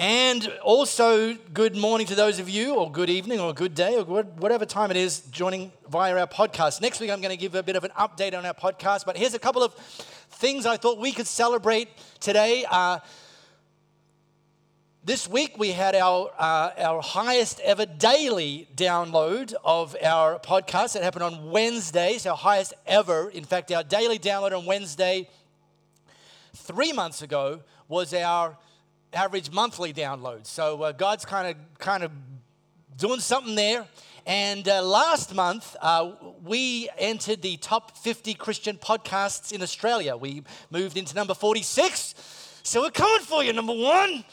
And also, good morning to those of you, or good evening, or good day, or whatever time it is, joining via our podcast. Next week, I'm going to give a bit of an update on our podcast, but here's a couple of things I thought we could celebrate today. Uh, this week, we had our, uh, our highest ever daily download of our podcast. It happened on Wednesday, so highest ever. In fact, our daily download on Wednesday three months ago was our average monthly downloads. So uh, God's kind of kind of doing something there. And uh, last month, uh, we entered the top 50 Christian podcasts in Australia. We moved into number 46. So we're coming for you, number one.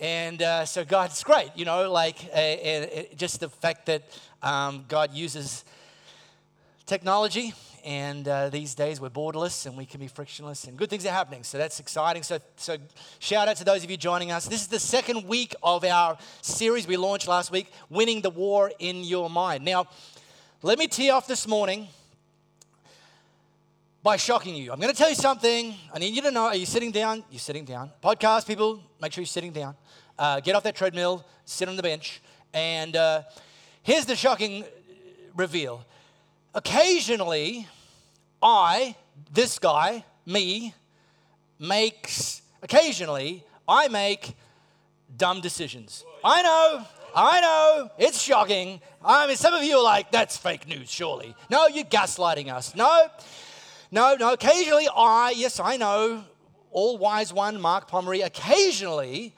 And uh, so God's great, you know, like uh, uh, just the fact that um, God uses technology and uh, these days we're borderless and we can be frictionless and good things are happening. So that's exciting. So, so shout out to those of you joining us. This is the second week of our series we launched last week winning the war in your mind. Now let me tee off this morning by shocking you. I'm going to tell you something. I need you to know are you sitting down? You're sitting down. Podcast people make sure you're sitting down. Uh, get off that treadmill sit on the bench and uh, here's the shocking reveal. Occasionally I, this guy, me, makes, occasionally, I make dumb decisions. I know, I know, it's shocking. I mean, some of you are like, that's fake news, surely. No, you're gaslighting us. No, no, no. Occasionally, I, yes, I know, all wise one, Mark Pomeroy, occasionally,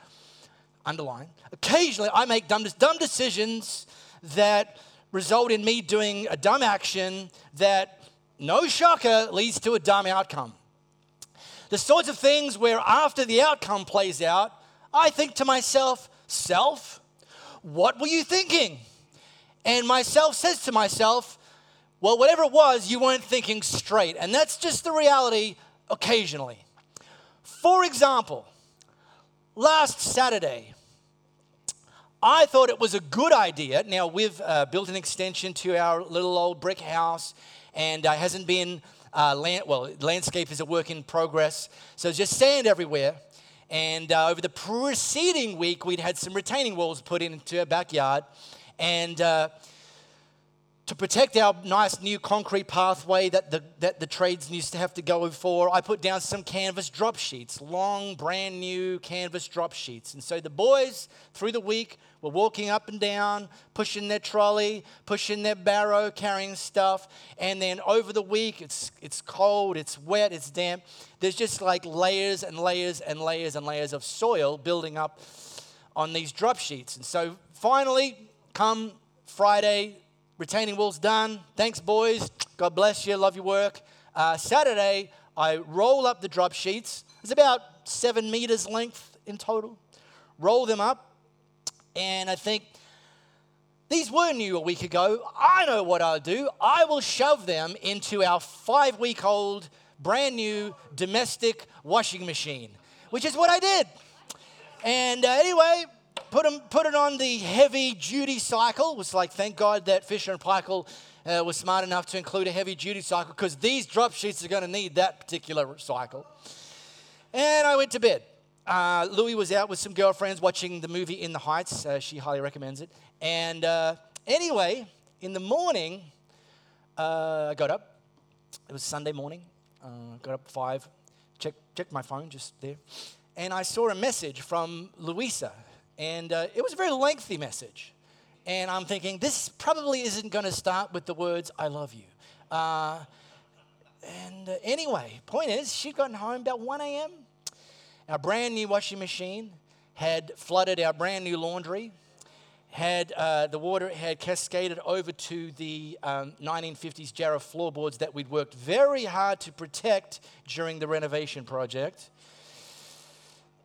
underline, occasionally I make dumb, dumb decisions that result in me doing a dumb action that no shocker, leads to a dumb outcome. The sorts of things where after the outcome plays out, I think to myself, self, what were you thinking? And myself says to myself, well, whatever it was, you weren't thinking straight. And that's just the reality occasionally. For example, last Saturday, I thought it was a good idea. Now, we've uh, built an extension to our little old brick house, and uh, hasn't been uh, land, well, landscape is a work in progress. So just sand everywhere. And uh, over the preceding week, we'd had some retaining walls put into our backyard. And uh, to protect our nice new concrete pathway that the, that the trades used to have to go for, I put down some canvas drop sheets, long, brand new canvas drop sheets. And so the boys, through the week, were walking up and down, pushing their trolley, pushing their barrow, carrying stuff. And then over the week, it's, it's cold, it's wet, it's damp. There's just like layers and layers and layers and layers of soil building up on these drop sheets. And so finally, come Friday, retaining walls done. Thanks, boys. God bless you. Love your work. Uh, Saturday, I roll up the drop sheets. It's about seven meters length in total. Roll them up, and I think these were new a week ago. I know what I'll do. I will shove them into our five week old, brand new domestic washing machine, which is what I did. And uh, anyway, put, them, put it on the heavy duty cycle. It was like, thank God that Fisher and Paykel uh, was smart enough to include a heavy duty cycle because these drop sheets are going to need that particular cycle. And I went to bed. Uh, Louie was out with some girlfriends watching the movie In the Heights. Uh, she highly recommends it. And uh, anyway, in the morning, uh, I got up. It was Sunday morning. Uh, got up five, checked, checked my phone just there, and I saw a message from Louisa, and uh, it was a very lengthy message. And I'm thinking, this probably isn't going to start with the words, I love you. Uh, and uh, anyway, point is, she'd gotten home about 1 a.m. Our brand new washing machine had flooded our brand new laundry. Had uh, the water had cascaded over to the um, 1950s Jarrah floorboards that we'd worked very hard to protect during the renovation project.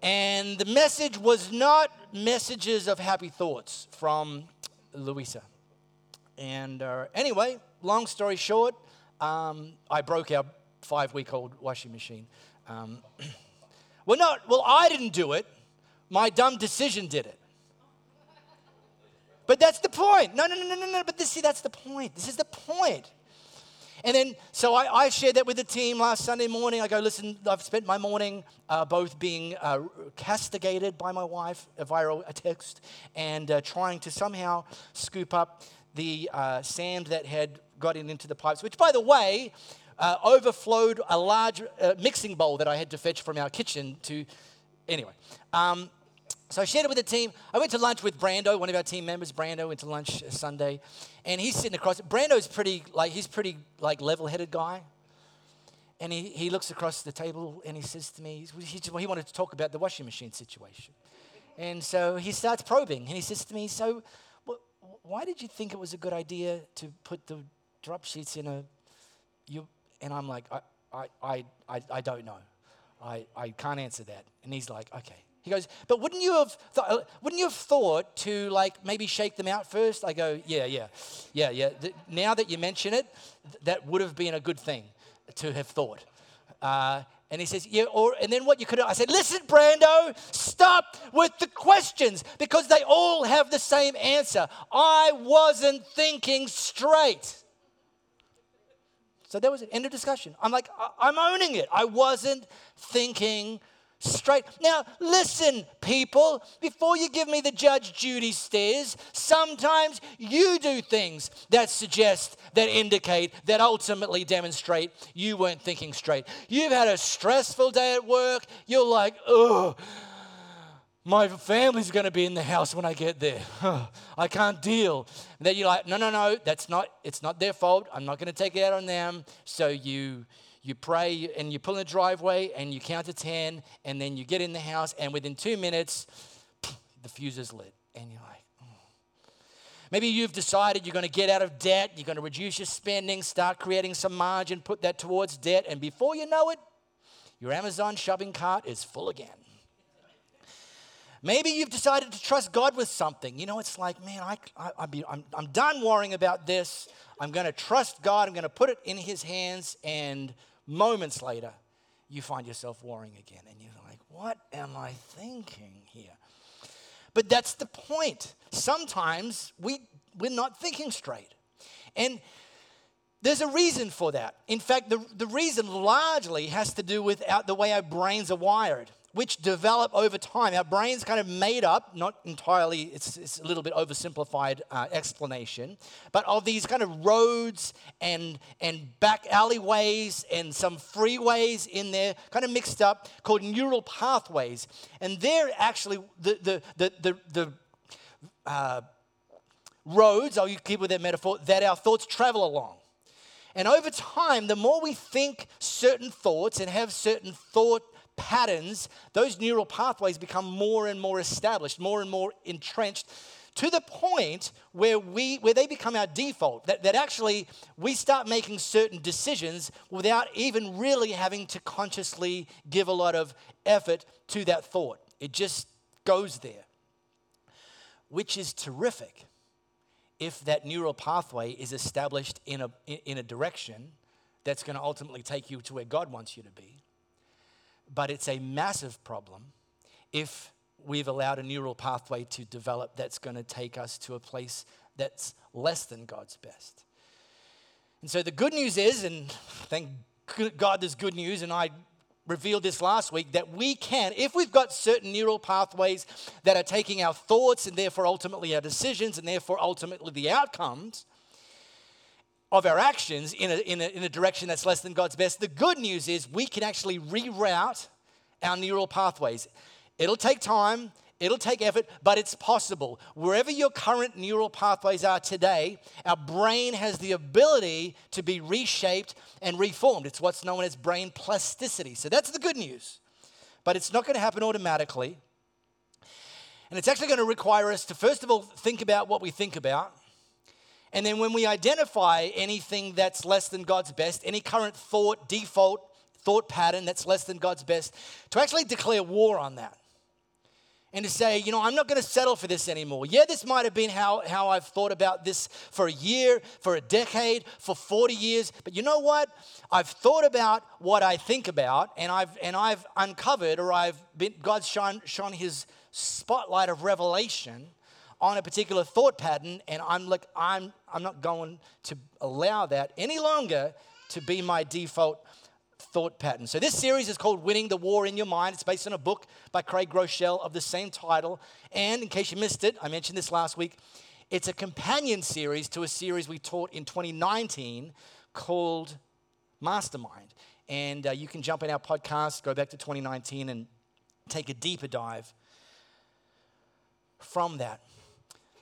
And the message was not messages of happy thoughts from Louisa. And uh, anyway, long story short, um, I broke our five week old washing machine. Um, well, not, well, I didn't do it. My dumb decision did it. But that's the point. No, no, no, no, no, no. But this, see, that's the point. This is the point. And then, so I, I, shared that with the team last Sunday morning. I go, listen, I've spent my morning uh, both being uh, castigated by my wife via a text and uh, trying to somehow scoop up the uh, sand that had gotten into the pipes, which, by the way, uh, overflowed a large uh, mixing bowl that I had to fetch from our kitchen to. Anyway. Um, so I shared it with the team. I went to lunch with Brando, one of our team members. Brando went to lunch Sunday, and he's sitting across. Brando's pretty like he's pretty like level-headed guy, and he, he looks across the table and he says to me, he, he wanted to talk about the washing machine situation, and so he starts probing and he says to me, so why did you think it was a good idea to put the drop sheets in a you? And I'm like, I I I I, I don't know, I I can't answer that. And he's like, okay. He goes, but wouldn't you have uh, wouldn't you have thought to like maybe shake them out first? I go, yeah, yeah, yeah, yeah. Now that you mention it, th- that would have been a good thing to have thought. Uh, and he says, yeah, or and then what you could have, I said, listen, Brando, stop with the questions because they all have the same answer. I wasn't thinking straight. So there was an end of discussion. I'm like, I'm owning it. I wasn't thinking straight. Now, listen, people, before you give me the Judge Judy stares, sometimes you do things that suggest, that indicate, that ultimately demonstrate you weren't thinking straight. You've had a stressful day at work. You're like, oh, my family's going to be in the house when I get there. I can't deal. And then you're like, no, no, no, that's not, it's not their fault. I'm not going to take it out on them. So you, you pray and you pull in the driveway and you count to 10 and then you get in the house and within two minutes, the fuse is lit. And you're like, oh. Maybe you've decided you're going to get out of debt, you're going to reduce your spending, start creating some margin, put that towards debt, and before you know it, your Amazon shopping cart is full again. Maybe you've decided to trust God with something. You know, it's like, man, I, I, I'm, I'm done worrying about this. I'm going to trust God. I'm going to put it in His hands, and moments later, you find yourself worrying again. And you're like, what am I thinking here? But that's the point. Sometimes we, we're not thinking straight. And there's a reason for that. In fact, the, the reason largely has to do with our, the way our brains are wired which develop over time. Our brain's kind of made up, not entirely, it's, it's a little bit oversimplified uh, explanation, but of these kind of roads and, and back alleyways and some freeways in there, kind of mixed up, called neural pathways. And they're actually the, the, the, the, the uh, roads, I'll keep with that metaphor, that our thoughts travel along. And over time, the more we think certain thoughts and have certain thought patterns, those neural pathways become more and more established, more and more entrenched to the point where we where they become our default that, that actually we start making certain decisions without even really having to consciously give a lot of effort to that thought. It just goes there. Which is terrific if that neural pathway is established in a in a direction that's going to ultimately take you to where god wants you to be but it's a massive problem if we've allowed a neural pathway to develop that's going to take us to a place that's less than God's best. And so the good news is, and thank God there's good news, and I revealed this last week, that we can, if we've got certain neural pathways that are taking our thoughts and therefore ultimately our decisions and therefore ultimately the outcomes, of our actions in a, in, a, in a direction that's less than God's best. The good news is we can actually reroute our neural pathways. It'll take time, it'll take effort, but it's possible. Wherever your current neural pathways are today, our brain has the ability to be reshaped and reformed. It's what's known as brain plasticity. So that's the good news. But it's not going to happen automatically. And it's actually going to require us to, first of all, think about what we think about. And then when we identify anything that's less than God's best, any current thought, default thought pattern that's less than God's best, to actually declare war on that. and to say, you know, I'm not going to settle for this anymore. Yeah, this might have been how, how I've thought about this for a year, for a decade, for 40 years, but you know what? I've thought about what I think about, and I've, and I've uncovered, or I've been, God's shone, shone his spotlight of revelation on a particular thought pattern, and I'm like, I'm, I'm not going to allow that any longer to be my default thought pattern. So this series is called Winning the War in Your Mind. It's based on a book by Craig Groeschel of the same title. And in case you missed it, I mentioned this last week, it's a companion series to a series we taught in 2019 called Mastermind. And uh, you can jump in our podcast, go back to 2019 and take a deeper dive from that.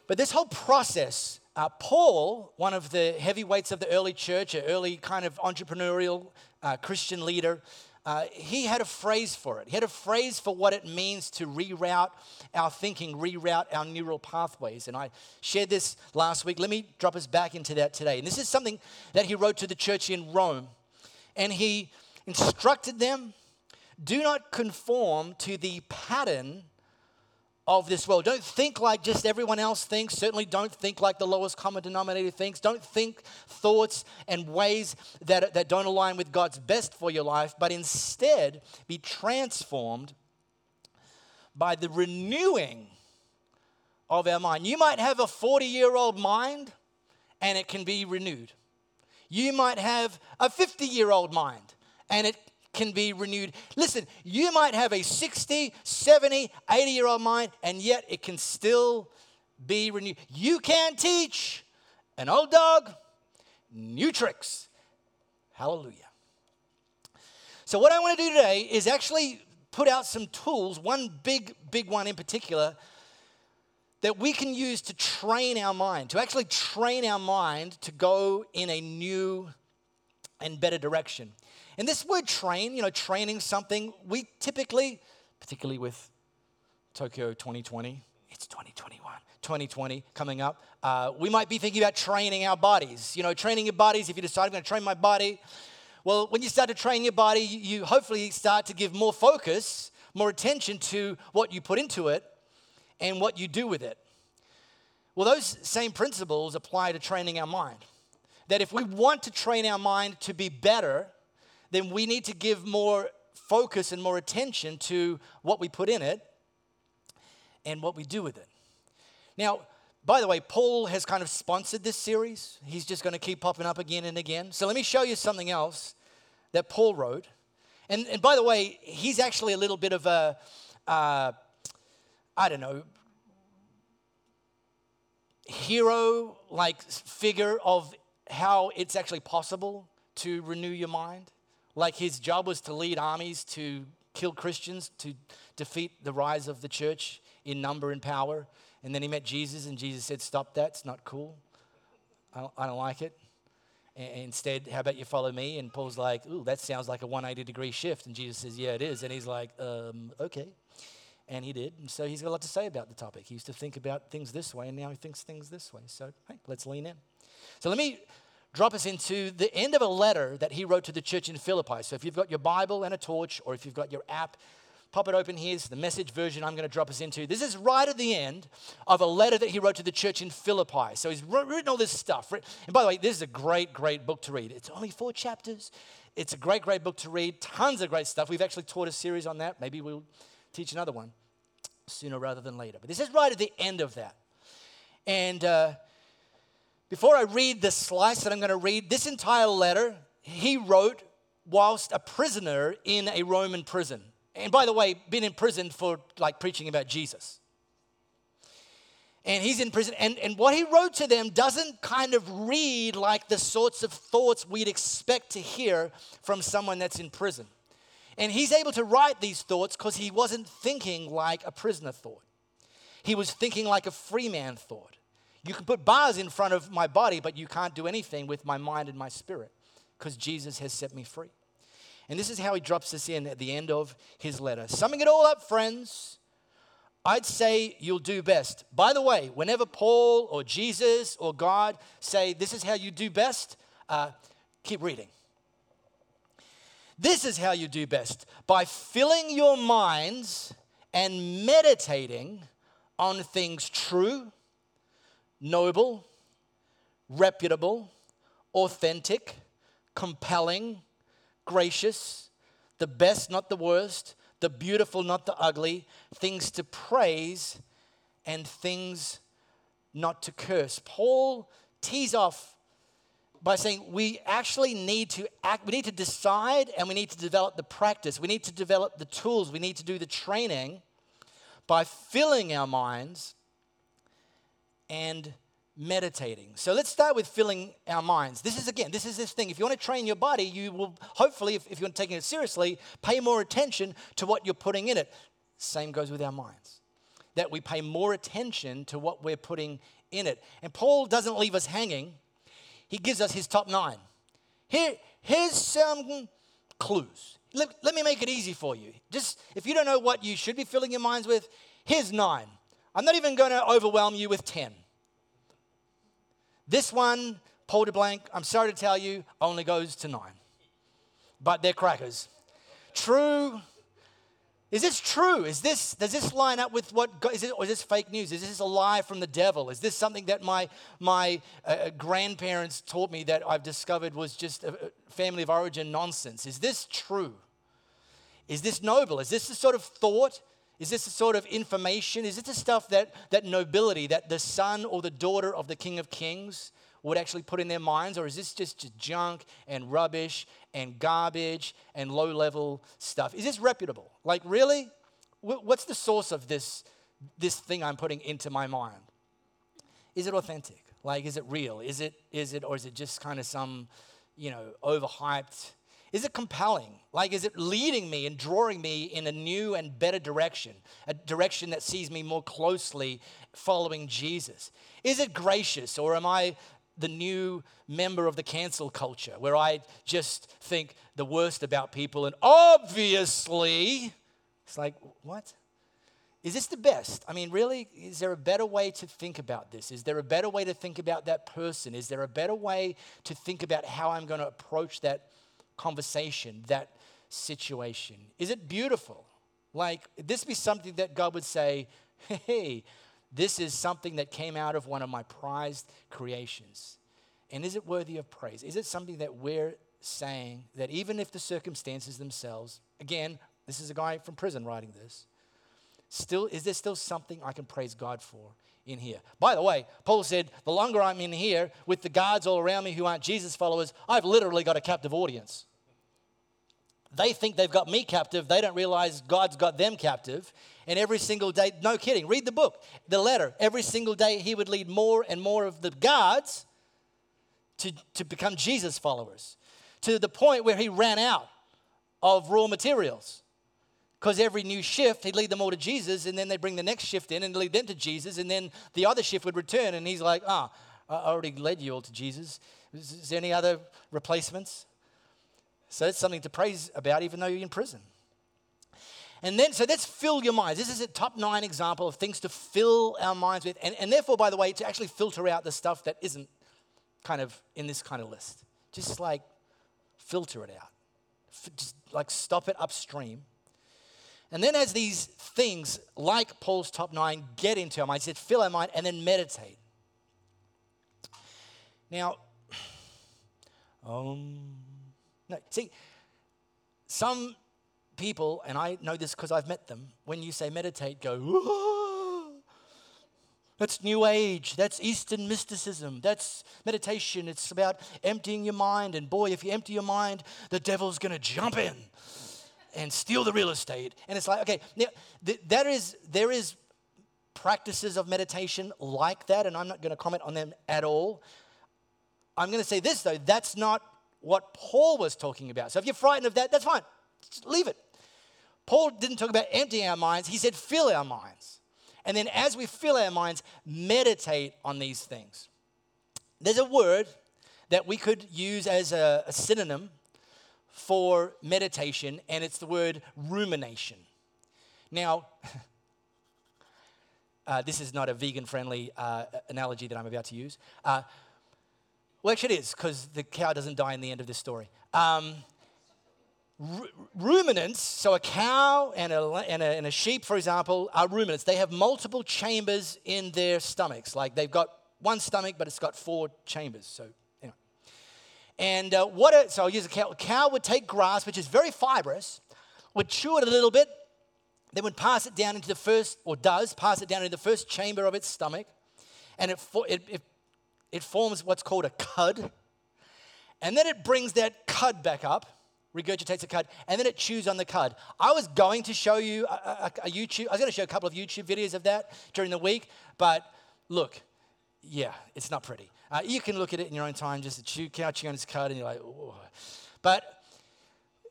But this whole process, uh, Paul, one of the heavyweights of the early church, an early kind of entrepreneurial uh, Christian leader, uh, he had a phrase for it. He had a phrase for what it means to reroute our thinking, reroute our neural pathways. And I shared this last week. Let me drop us back into that today. And this is something that he wrote to the church in Rome. And he instructed them do not conform to the pattern of this world. Don't think like just everyone else thinks. Certainly don't think like the lowest common denominator thinks. Don't think thoughts and ways that, that don't align with God's best for your life, but instead be transformed by the renewing of our mind. You might have a 40 year old mind and it can be renewed. You might have a 50 year old mind and it can be renewed. Listen, you might have a 60, 70, 80 year old mind, and yet it can still be renewed. You can teach an old dog new tricks. Hallelujah. So, what I want to do today is actually put out some tools, one big, big one in particular, that we can use to train our mind, to actually train our mind to go in a new and better direction. And this word train, you know, training something, we typically, particularly with Tokyo 2020, it's 2021, 2020 coming up, uh, we might be thinking about training our bodies. You know, training your bodies, if you decide I'm going to train my body, well, when you start to train your body, you hopefully start to give more focus, more attention to what you put into it and what you do with it. Well, those same principles apply to training our mind. That if we want to train our mind to be better, then we need to give more focus and more attention to what we put in it and what we do with it. Now, by the way, Paul has kind of sponsored this series. He's just going to keep popping up again and again. So let me show you something else that Paul wrote. And, and by the way, he's actually a little bit of a, uh, I don't know, hero like figure of how it's actually possible to renew your mind. Like his job was to lead armies to kill Christians, to defeat the rise of the church in number and power. And then he met Jesus, and Jesus said, Stop that, it's not cool. I don't, I don't like it. And instead, how about you follow me? And Paul's like, Ooh, that sounds like a 180 degree shift. And Jesus says, Yeah, it is. And he's like, um, Okay. And he did. And so he's got a lot to say about the topic. He used to think about things this way, and now he thinks things this way. So, hey, let's lean in. So let me drop us into the end of a letter that he wrote to the church in Philippi. So if you've got your Bible and a torch, or if you've got your app, pop it open. Here's the message version I'm going to drop us into. This is right at the end of a letter that he wrote to the church in Philippi. So he's written all this stuff. And by the way, this is a great, great book to read. It's only four chapters. It's a great, great book to read. Tons of great stuff. We've actually taught a series on that. Maybe we'll teach another one sooner rather than later. But this is right at the end of that. And uh, before I read the slice that I'm going to read, this entire letter he wrote whilst a prisoner in a Roman prison. And by the way, been in prison for like preaching about Jesus. And he's in prison. And, and what he wrote to them doesn't kind of read like the sorts of thoughts we'd expect to hear from someone that's in prison. And he's able to write these thoughts because he wasn't thinking like a prisoner thought. He was thinking like a free man thought. You can put bars in front of my body, but you can't do anything with my mind and my spirit because Jesus has set me free. And this is how he drops this in at the end of his letter. Summing it all up, friends, I'd say you'll do best. By the way, whenever Paul or Jesus or God say this is how you do best, uh, keep reading. This is how you do best by filling your minds and meditating on things true, noble, reputable, authentic, compelling, gracious, the best, not the worst, the beautiful, not the ugly, things to praise and things not to curse. Paul tees off by saying we actually need to act, we need to decide and we need to develop the practice. We need to develop the tools. We need to do the training by filling our minds and meditating. So let's start with filling our minds. This is again, this is this thing. If you want to train your body, you will hopefully, if, if you're taking it seriously, pay more attention to what you're putting in it. Same goes with our minds. That we pay more attention to what we're putting in it. And Paul doesn't leave us hanging he gives us his top nine. Here, here's some clues. Let, let me make it easy for you. Just if you don't know what you should be filling your minds with, here's nine. I'm not even going to overwhelm you with 10. This one, Paul de Blanc, I'm sorry to tell you, only goes to nine. But they're crackers. True, is this true? Is this does this line up with what God, is it or is this fake news? Is this a lie from the devil? Is this something that my my uh, uh, grandparents taught me that I've discovered was just a family of origin nonsense? Is this true? Is this noble? Is this the sort of thought? Is this the sort of information? Is it the stuff that that nobility that the son or the daughter of the King of Kings would actually put in their minds? Or is this just junk and rubbish and garbage and low level stuff? Is this reputable? Like, really? What's the source of this, this thing I'm putting into my mind? Is it authentic? Like, is it real? Is it, is it, or is it just kind of some, you know, overhyped? Is it compelling? Like, is it leading me and drawing me in a new and better direction, a direction that sees me more closely following Jesus? Is it gracious, or am I the new member of the cancel culture where I just think the worst about people and obviously it's like, what? Is this the best? I mean, really, is there a better way to think about this? Is there a better way to think about that person? Is there a better way to think about how I'm going to approach that conversation, that situation? Is it beautiful? Like, this be something that God would say, hey, this is something that came out of one of my prized creations. And is it worthy of praise? Is it something that we're saying that even if the circumstances themselves, again, this is a guy from prison writing this, still, is there still something I can praise God for in here? By the way, Paul said, the longer I'm in here with the guards all around me who aren't Jesus followers, I've literally got a captive audience. They think they've got me captive. They don't realize God's got them captive. And every single day, no kidding, read the book, the letter. Every single day, he would lead more and more of the guards to, to become Jesus followers to the point where he ran out of raw materials. Because every new shift, he'd lead them all to Jesus, and then they'd bring the next shift in and lead them to Jesus, and then the other shift would return, and he's like, ah, I already led you all to Jesus. Is there any other replacements? So that's something to praise about, even though you're in prison. And then, so let's fill your minds. This is a top nine example of things to fill our minds with. And, and therefore, by the way, to actually filter out the stuff that isn't kind of in this kind of list. Just like filter it out, just like stop it upstream. And then, as these things, like Paul's top nine, get into our minds, said, fill our mind and then meditate. Now, um, no, see, some people, and I know this because I've met them, when you say meditate, go, Whoa! That's New Age. That's Eastern mysticism. That's meditation. It's about emptying your mind. And boy, if you empty your mind, the devil's going to jump in and steal the real estate. And it's like, okay, now, th- that is, there is practices of meditation like that, and I'm not going to comment on them at all. I'm going to say this, though, that's not what Paul was talking about. So if you're frightened of that, that's fine. Just leave it. Paul didn't talk about emptying our minds, he said fill our minds. And then as we fill our minds, meditate on these things. There's a word that we could use as a, a synonym for meditation, and it's the word rumination. Now, uh, this is not a vegan friendly uh, analogy that I'm about to use. Uh, well, actually, it is, because the cow doesn't die in the end of this story. Um, ruminants, so a cow and a, and, a, and a sheep, for example, are ruminants. They have multiple chambers in their stomachs. Like they've got one stomach, but it's got four chambers. So, anyway. And uh, what, a, so I'll use a cow. A cow would take grass, which is very fibrous, would chew it a little bit, then would pass it down into the first, or does pass it down into the first chamber of its stomach, and it, it, it, it forms what's called a cud. And then it brings that cud back up regurgitates the cud, and then it chews on the cud. I was going to show you a, a, a, YouTube, I was going to show a couple of YouTube videos of that during the week, but look, yeah, it's not pretty. Uh, you can look at it in your own time, just a chew, cow chewing on its cud, and you're like. But,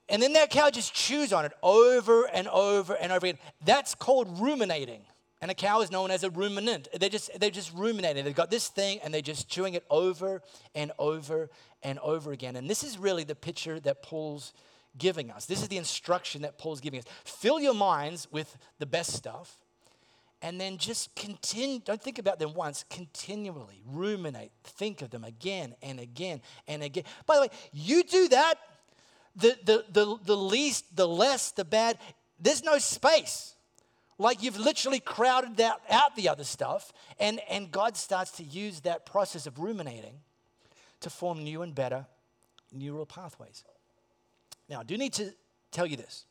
and then that cow just chews on it over and over and over again. That's called ruminating. And a cow is known as a ruminant. They're just, they're just ruminating. They've got this thing and they're just chewing it over and over and over again. And this is really the picture that Paul's giving us. This is the instruction that Paul's giving us. Fill your minds with the best stuff and then just continue. Don't think about them once, continually ruminate, think of them again and again and again. By the way, you do that, the, the, the, the least, the less, the bad, there's no space. Like you've literally crowded out the other stuff, and, and God starts to use that process of ruminating to form new and better neural pathways. Now, I do need to tell you this.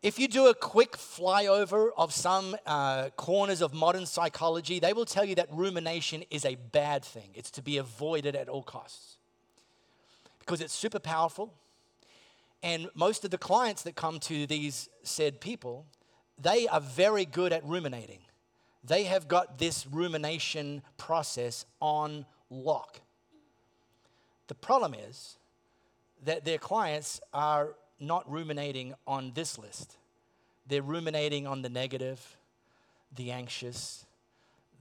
If you do a quick flyover of some uh, corners of modern psychology, they will tell you that rumination is a bad thing. It's to be avoided at all costs because it's super powerful. And most of the clients that come to these said people they are very good at ruminating. They have got this rumination process on lock. The problem is that their clients are not ruminating on this list. They're ruminating on the negative, the anxious,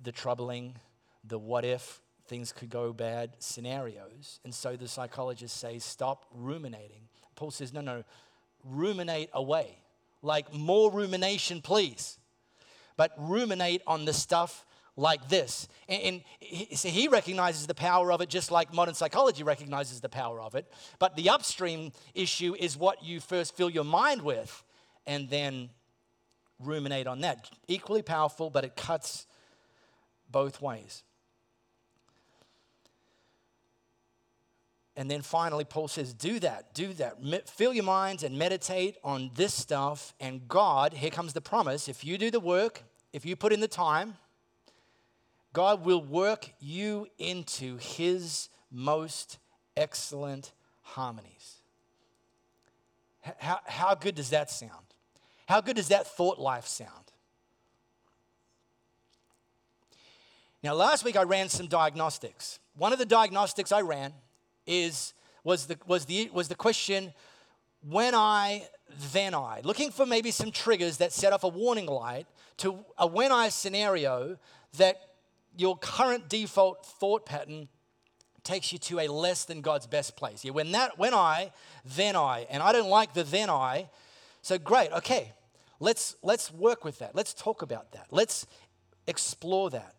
the troubling, the what if things could go bad scenarios. And so the psychologists say, stop ruminating. Paul says, no, no, ruminate away. Like more rumination, please. But ruminate on the stuff like this. And, and he, he recognizes the power of it just like modern psychology recognizes the power of it. But the upstream issue is what you first fill your mind with and then ruminate on that. Equally powerful, but it cuts both ways. And then finally, Paul says, do that, do that. Fill your minds and meditate on this stuff. And God, here comes the promise if you do the work, if you put in the time, God will work you into his most excellent harmonies. How, how good does that sound? How good does that thought life sound? Now, last week I ran some diagnostics. One of the diagnostics I ran is, was, the, was, the, was the question when I, then I. Looking for maybe some triggers that set off a warning light to a when I scenario that your current default thought pattern takes you to a less than God's best place. Yeah, when that, when I, then I, and I don't like the then I. So great, okay, let's let's work with that. Let's talk about that. Let's explore that.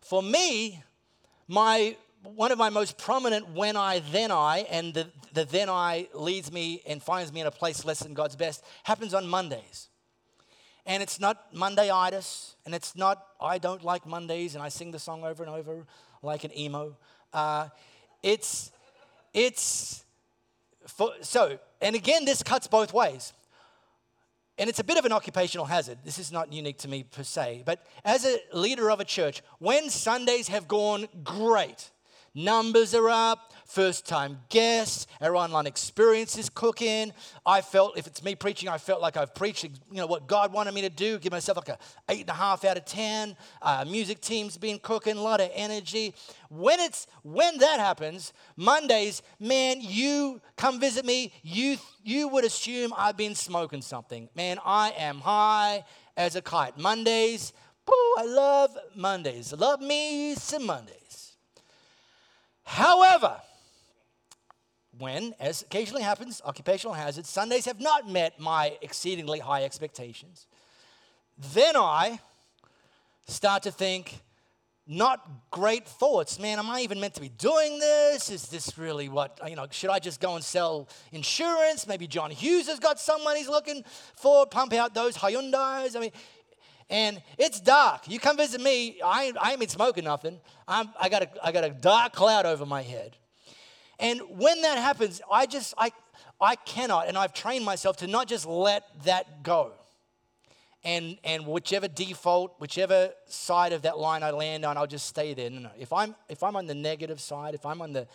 For me, my one of my most prominent when I, then I, and the, the then I leads me and finds me in a place less than God's best happens on Mondays. And it's not Mondayitis, and it's not I don't like Mondays, and I sing the song over and over like an emo. Uh, it's, it's, for, so, and again, this cuts both ways. And it's a bit of an occupational hazard. This is not unique to me per se. But as a leader of a church, when Sundays have gone great, Numbers are up, first time guests, our online experience is cooking. I felt, if it's me preaching, I felt like I've preached, you know, what God wanted me to do, give myself like a eight and a half out of 10. Uh, music team's been cooking, a lot of energy. When it's, when that happens, Mondays, man, you come visit me, you, you would assume I've been smoking something. Man, I am high as a kite. Mondays, oh, I love Mondays. Love me some Mondays. However, when, as occasionally happens, occupational hazards, Sundays have not met my exceedingly high expectations, then I start to think, not great thoughts. Man, am I even meant to be doing this? Is this really what, you know, should I just go and sell insurance? Maybe John Hughes has got someone he's looking for, pump out those Hyundais. I mean, and it's dark. You come visit me, I, I ain't been smoking nothing. I'm, I, got a, I got a dark cloud over my head. And when that happens, I just, I, I cannot, and I've trained myself to not just let that go and and whichever default, whichever side of that line I land on, I'll just stay there. No, no. If I'm if I'm on the negative side, if I'm on the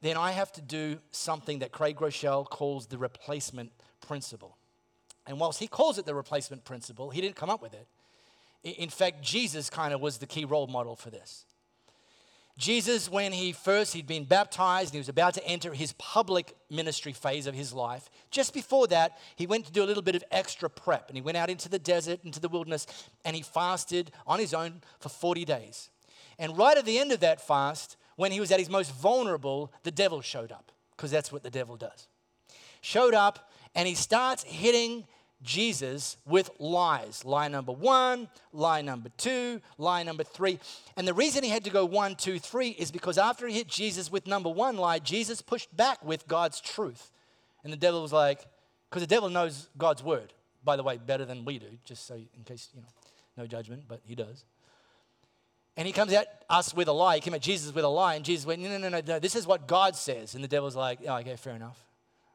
then I have to do something that Craig Groeschel calls the replacement principle. And whilst he calls it the replacement principle, he didn't come up with it. In fact, Jesus kind of was the key role model for this. Jesus, when he first, he'd been baptized and he was about to enter his public ministry phase of his life. Just before that, he went to do a little bit of extra prep and he went out into the desert, into the wilderness, and he fasted on his own for 40 days. And right at the end of that fast, when he was at his most vulnerable, the devil showed up, because that's what the devil does. Showed up and he starts hitting Jesus with lies. Lie number one, lie number two, lie number three. And the reason he had to go one, two, three is because after he hit Jesus with number one lie, Jesus pushed back with God's truth. And the devil was like, because the devil knows God's word, by the way, better than we do, just so in case, you know, no judgment, but he does. And he comes at us with a lie. He came at Jesus with a lie, and Jesus went, no, no, no, no, this is what God says. And the devil's like, oh, okay, fair enough.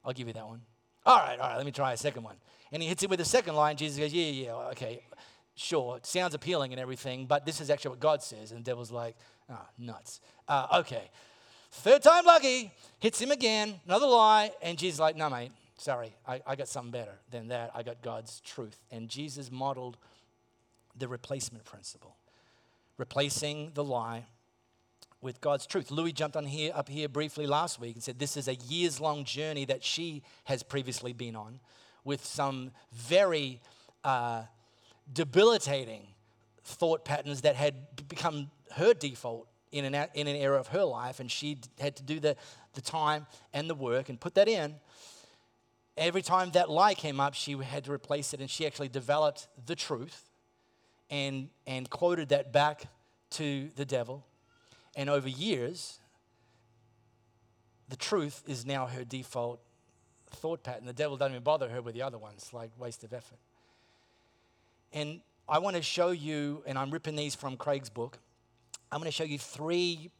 I'll give you that one. All right, all right, let me try a second one. And he hits it with the second line. Jesus goes, Yeah, yeah, okay, sure. It sounds appealing and everything, but this is actually what God says. And the devil's like, Oh, nuts. Uh, okay. Third time lucky, hits him again, another lie. And Jesus like, No, mate, sorry, I, I got something better than that. I got God's truth. And Jesus modeled the replacement principle, replacing the lie with God's truth. Louie jumped on here up here briefly last week and said this is a years long journey that she has previously been on with some very uh, debilitating thought patterns that had become her default in an, in an era of her life, and she had to do the, the time and the work and put that in. Every time that lie came up, she had to replace it, and she actually developed the truth and, and quoted that back to the devil. And over years, the truth is now her default thought pattern. The devil doesn't even bother her with the other ones, like waste of effort. And I want to show you, and I'm ripping these from Craig's book. I'm going to show you three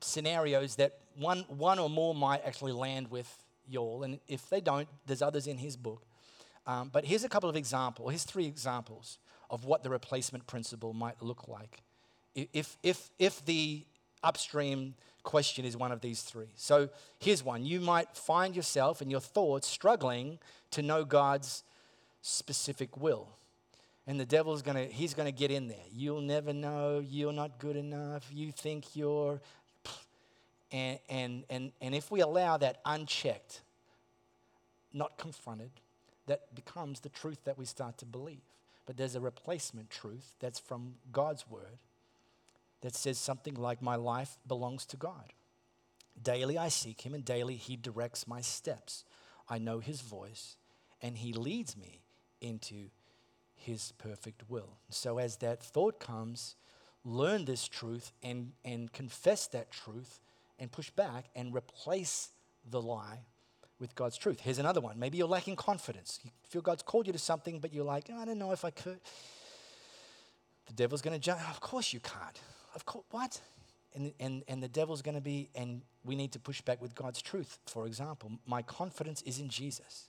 scenarios that one, one or more might actually land with y'all. And if they don't, there's others in his book. Um, but here's a couple of examples. Here's three examples of what the replacement principle might look like. If, if, if the upstream question is one of these three. So here's one. You might find yourself and your thoughts struggling to know God's specific will. And the devil's gonna, he's gonna get in there. You'll never know, you're not good enough, you think you're and and and, and if we allow that unchecked, not confronted, that becomes the truth that we start to believe. But there's a replacement truth that's from God's word that says something like, My life belongs to God. Daily I seek Him, and daily He directs my steps. I know His voice, and He leads me into His perfect will. So, as that thought comes, learn this truth and, and confess that truth and push back and replace the lie with God's truth. Here's another one. Maybe you're lacking confidence. You feel God's called you to something, but you're like, I don't know if I could. The devil's going to jump. Of course you can't of course, what? And, and, and the devil's going to be, and we need to push back with God's truth. For example, my confidence is in Jesus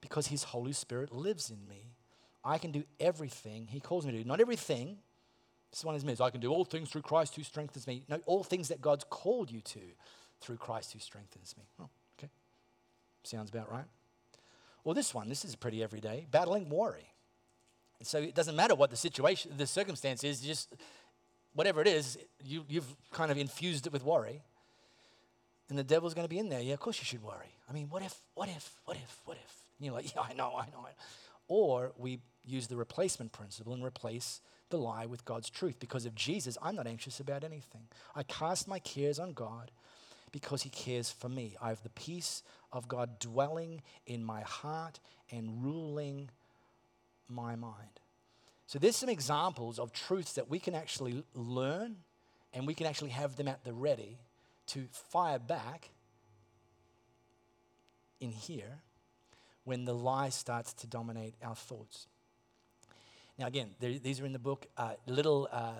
because his Holy Spirit lives in me. I can do everything he calls me to do. Not everything. This one is me. I can do all things through Christ who strengthens me. No, all things that God's called you to through Christ who strengthens me. Oh, okay. Sounds about right. Well, this one, this is pretty everyday. Battling worry. And so it doesn't matter what the situation, the circumstance is, just whatever it is, you, you've kind of infused it with worry. And the devil's going to be in there. Yeah, of course you should worry. I mean, what if, what if, what if, what if? And you're like, yeah, I know, I know. Or we use the replacement principle and replace the lie with God's truth. Because of Jesus, I'm not anxious about anything. I cast my cares on God because he cares for me. I have the peace of God dwelling in my heart and ruling my mind. So there's some examples of truths that we can actually learn and we can actually have them at the ready to fire back in here when the lie starts to dominate our thoughts. Now, again, these are in the book. Uh, little uh,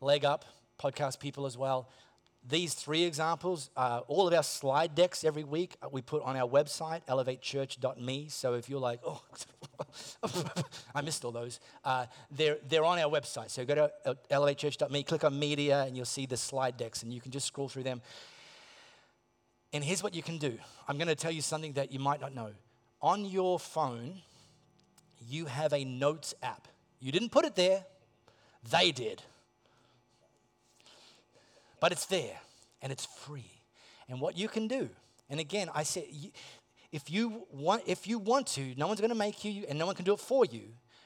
leg up, podcast people as well. These three examples, uh, all of our slide decks every week, uh, we put on our website, elevatechurch.me. So if you're like, oh, I missed all those, uh, they're, they're on our website. So go to uh, elevatechurch.me, click on media, and you'll see the slide decks, and you can just scroll through them. And here's what you can do I'm going to tell you something that you might not know. On your phone, you have a notes app. You didn't put it there, they did but it's there and it's free. And what you can do, and again, I say, if you want, if you want to, no one's going to make you, and no one can do it for you.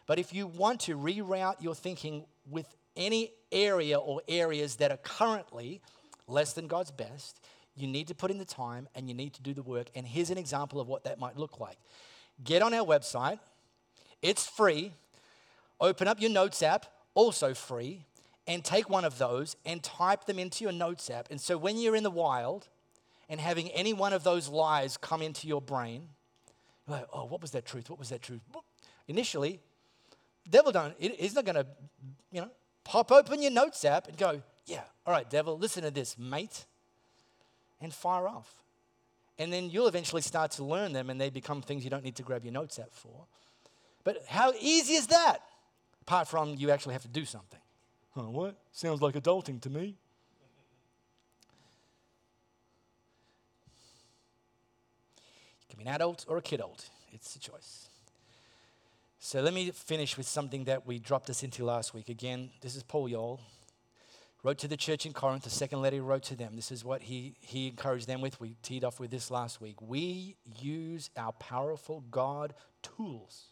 But if you want to reroute your thinking with any area or areas that are currently less than God's best, you need to put in the time and you need to do the work. And here's an example of what that might look like. Get on our website, it's free. Open up your notes app, also free and take one of those and type them into your notes app. And so when you're in the wild and having any one of those lies come into your brain, you're like, oh, what was that truth? What was that truth? Initially, devil don't, he's not going to, you know, pop open your notes app and go, yeah, all right, devil, listen to this, mate, and fire off. And then you'll eventually start to learn them and they become things you don't need to grab your notes app for. But how easy is that? Apart from you actually have to do something. Huh, what? Sounds like adulting to me. You can be an adult or a kid old. It's a choice. So let me finish with something that we dropped us into last week. Again, this is Paul Yoel. Wrote to the church in Corinth, the second letter he wrote to them. This is what he, he encouraged them with. We teed off with this last week. We use our powerful God tools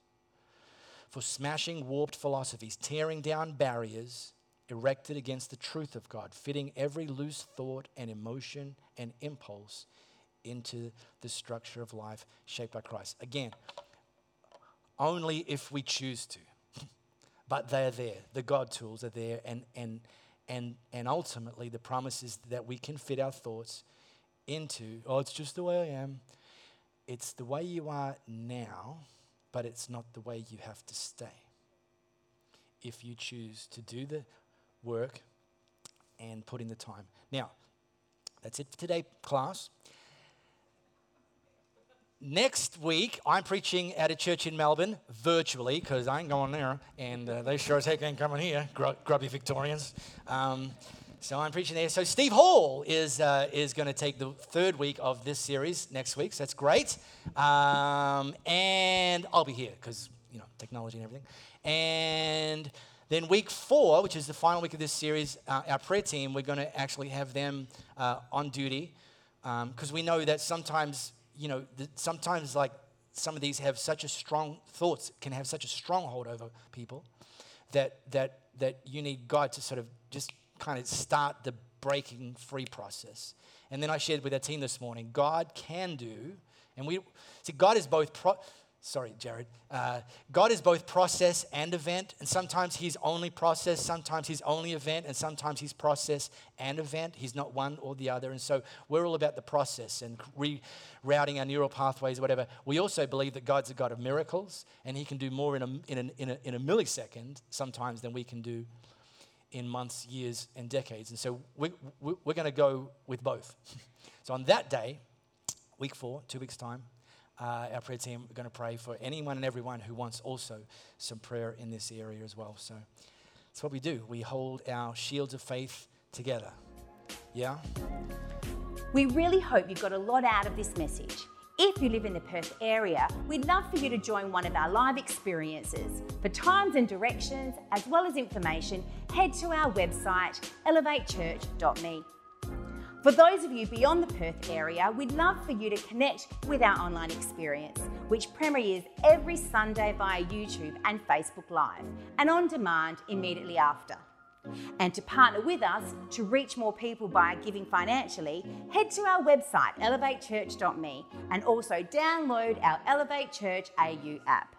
for smashing warped philosophies, tearing down barriers, erected against the truth of God, fitting every loose thought and emotion and impulse into the structure of life shaped by Christ. Again, only if we choose to. but they're there. The God tools are there and and and and ultimately the promise is that we can fit our thoughts into, oh, it's just the way I am. It's the way you are now, but it's not the way you have to stay. If you choose to do the work and put in the time. Now, that's it for today, class. Next week, I'm preaching at a church in Melbourne virtually because I ain't going there, and uh, they sure as heck ain't coming here, grubby Victorians. Um, so I'm preaching there. So Steve Hall is uh, is going to take the third week of this series next week. So that's great, um, and I'll be here because you know technology and everything, and. Then, week four, which is the final week of this series, uh, our prayer team, we're going to actually have them uh, on duty because um, we know that sometimes, you know, the, sometimes like some of these have such a strong thoughts can have such a stronghold over people that that that you need God to sort of just kind of start the breaking free process. And then I shared with our team this morning, God can do, and we see God is both. Pro- Sorry, Jared. Uh, God is both process and event, and sometimes He's only process, sometimes He's only event, and sometimes He's process and event. He's not one or the other. And so we're all about the process and rerouting our neural pathways, whatever. We also believe that God's a God of miracles, and He can do more in a, in a, in a, in a millisecond sometimes than we can do in months, years, and decades. And so we, we, we're going to go with both. so on that day, week four, two weeks' time, uh, our prayer team are going to pray for anyone and everyone who wants also some prayer in this area as well. So that's what we do. We hold our shields of faith together. Yeah? We really hope you got a lot out of this message. If you live in the Perth area, we'd love for you to join one of our live experiences. For times and directions, as well as information, head to our website, elevatechurch.me. For those of you beyond the Perth area, we'd love for you to connect with our online experience, which premieres every Sunday via YouTube and Facebook Live, and on demand immediately after. And to partner with us to reach more people by giving financially, head to our website elevatechurch.me and also download our Elevate Church AU app.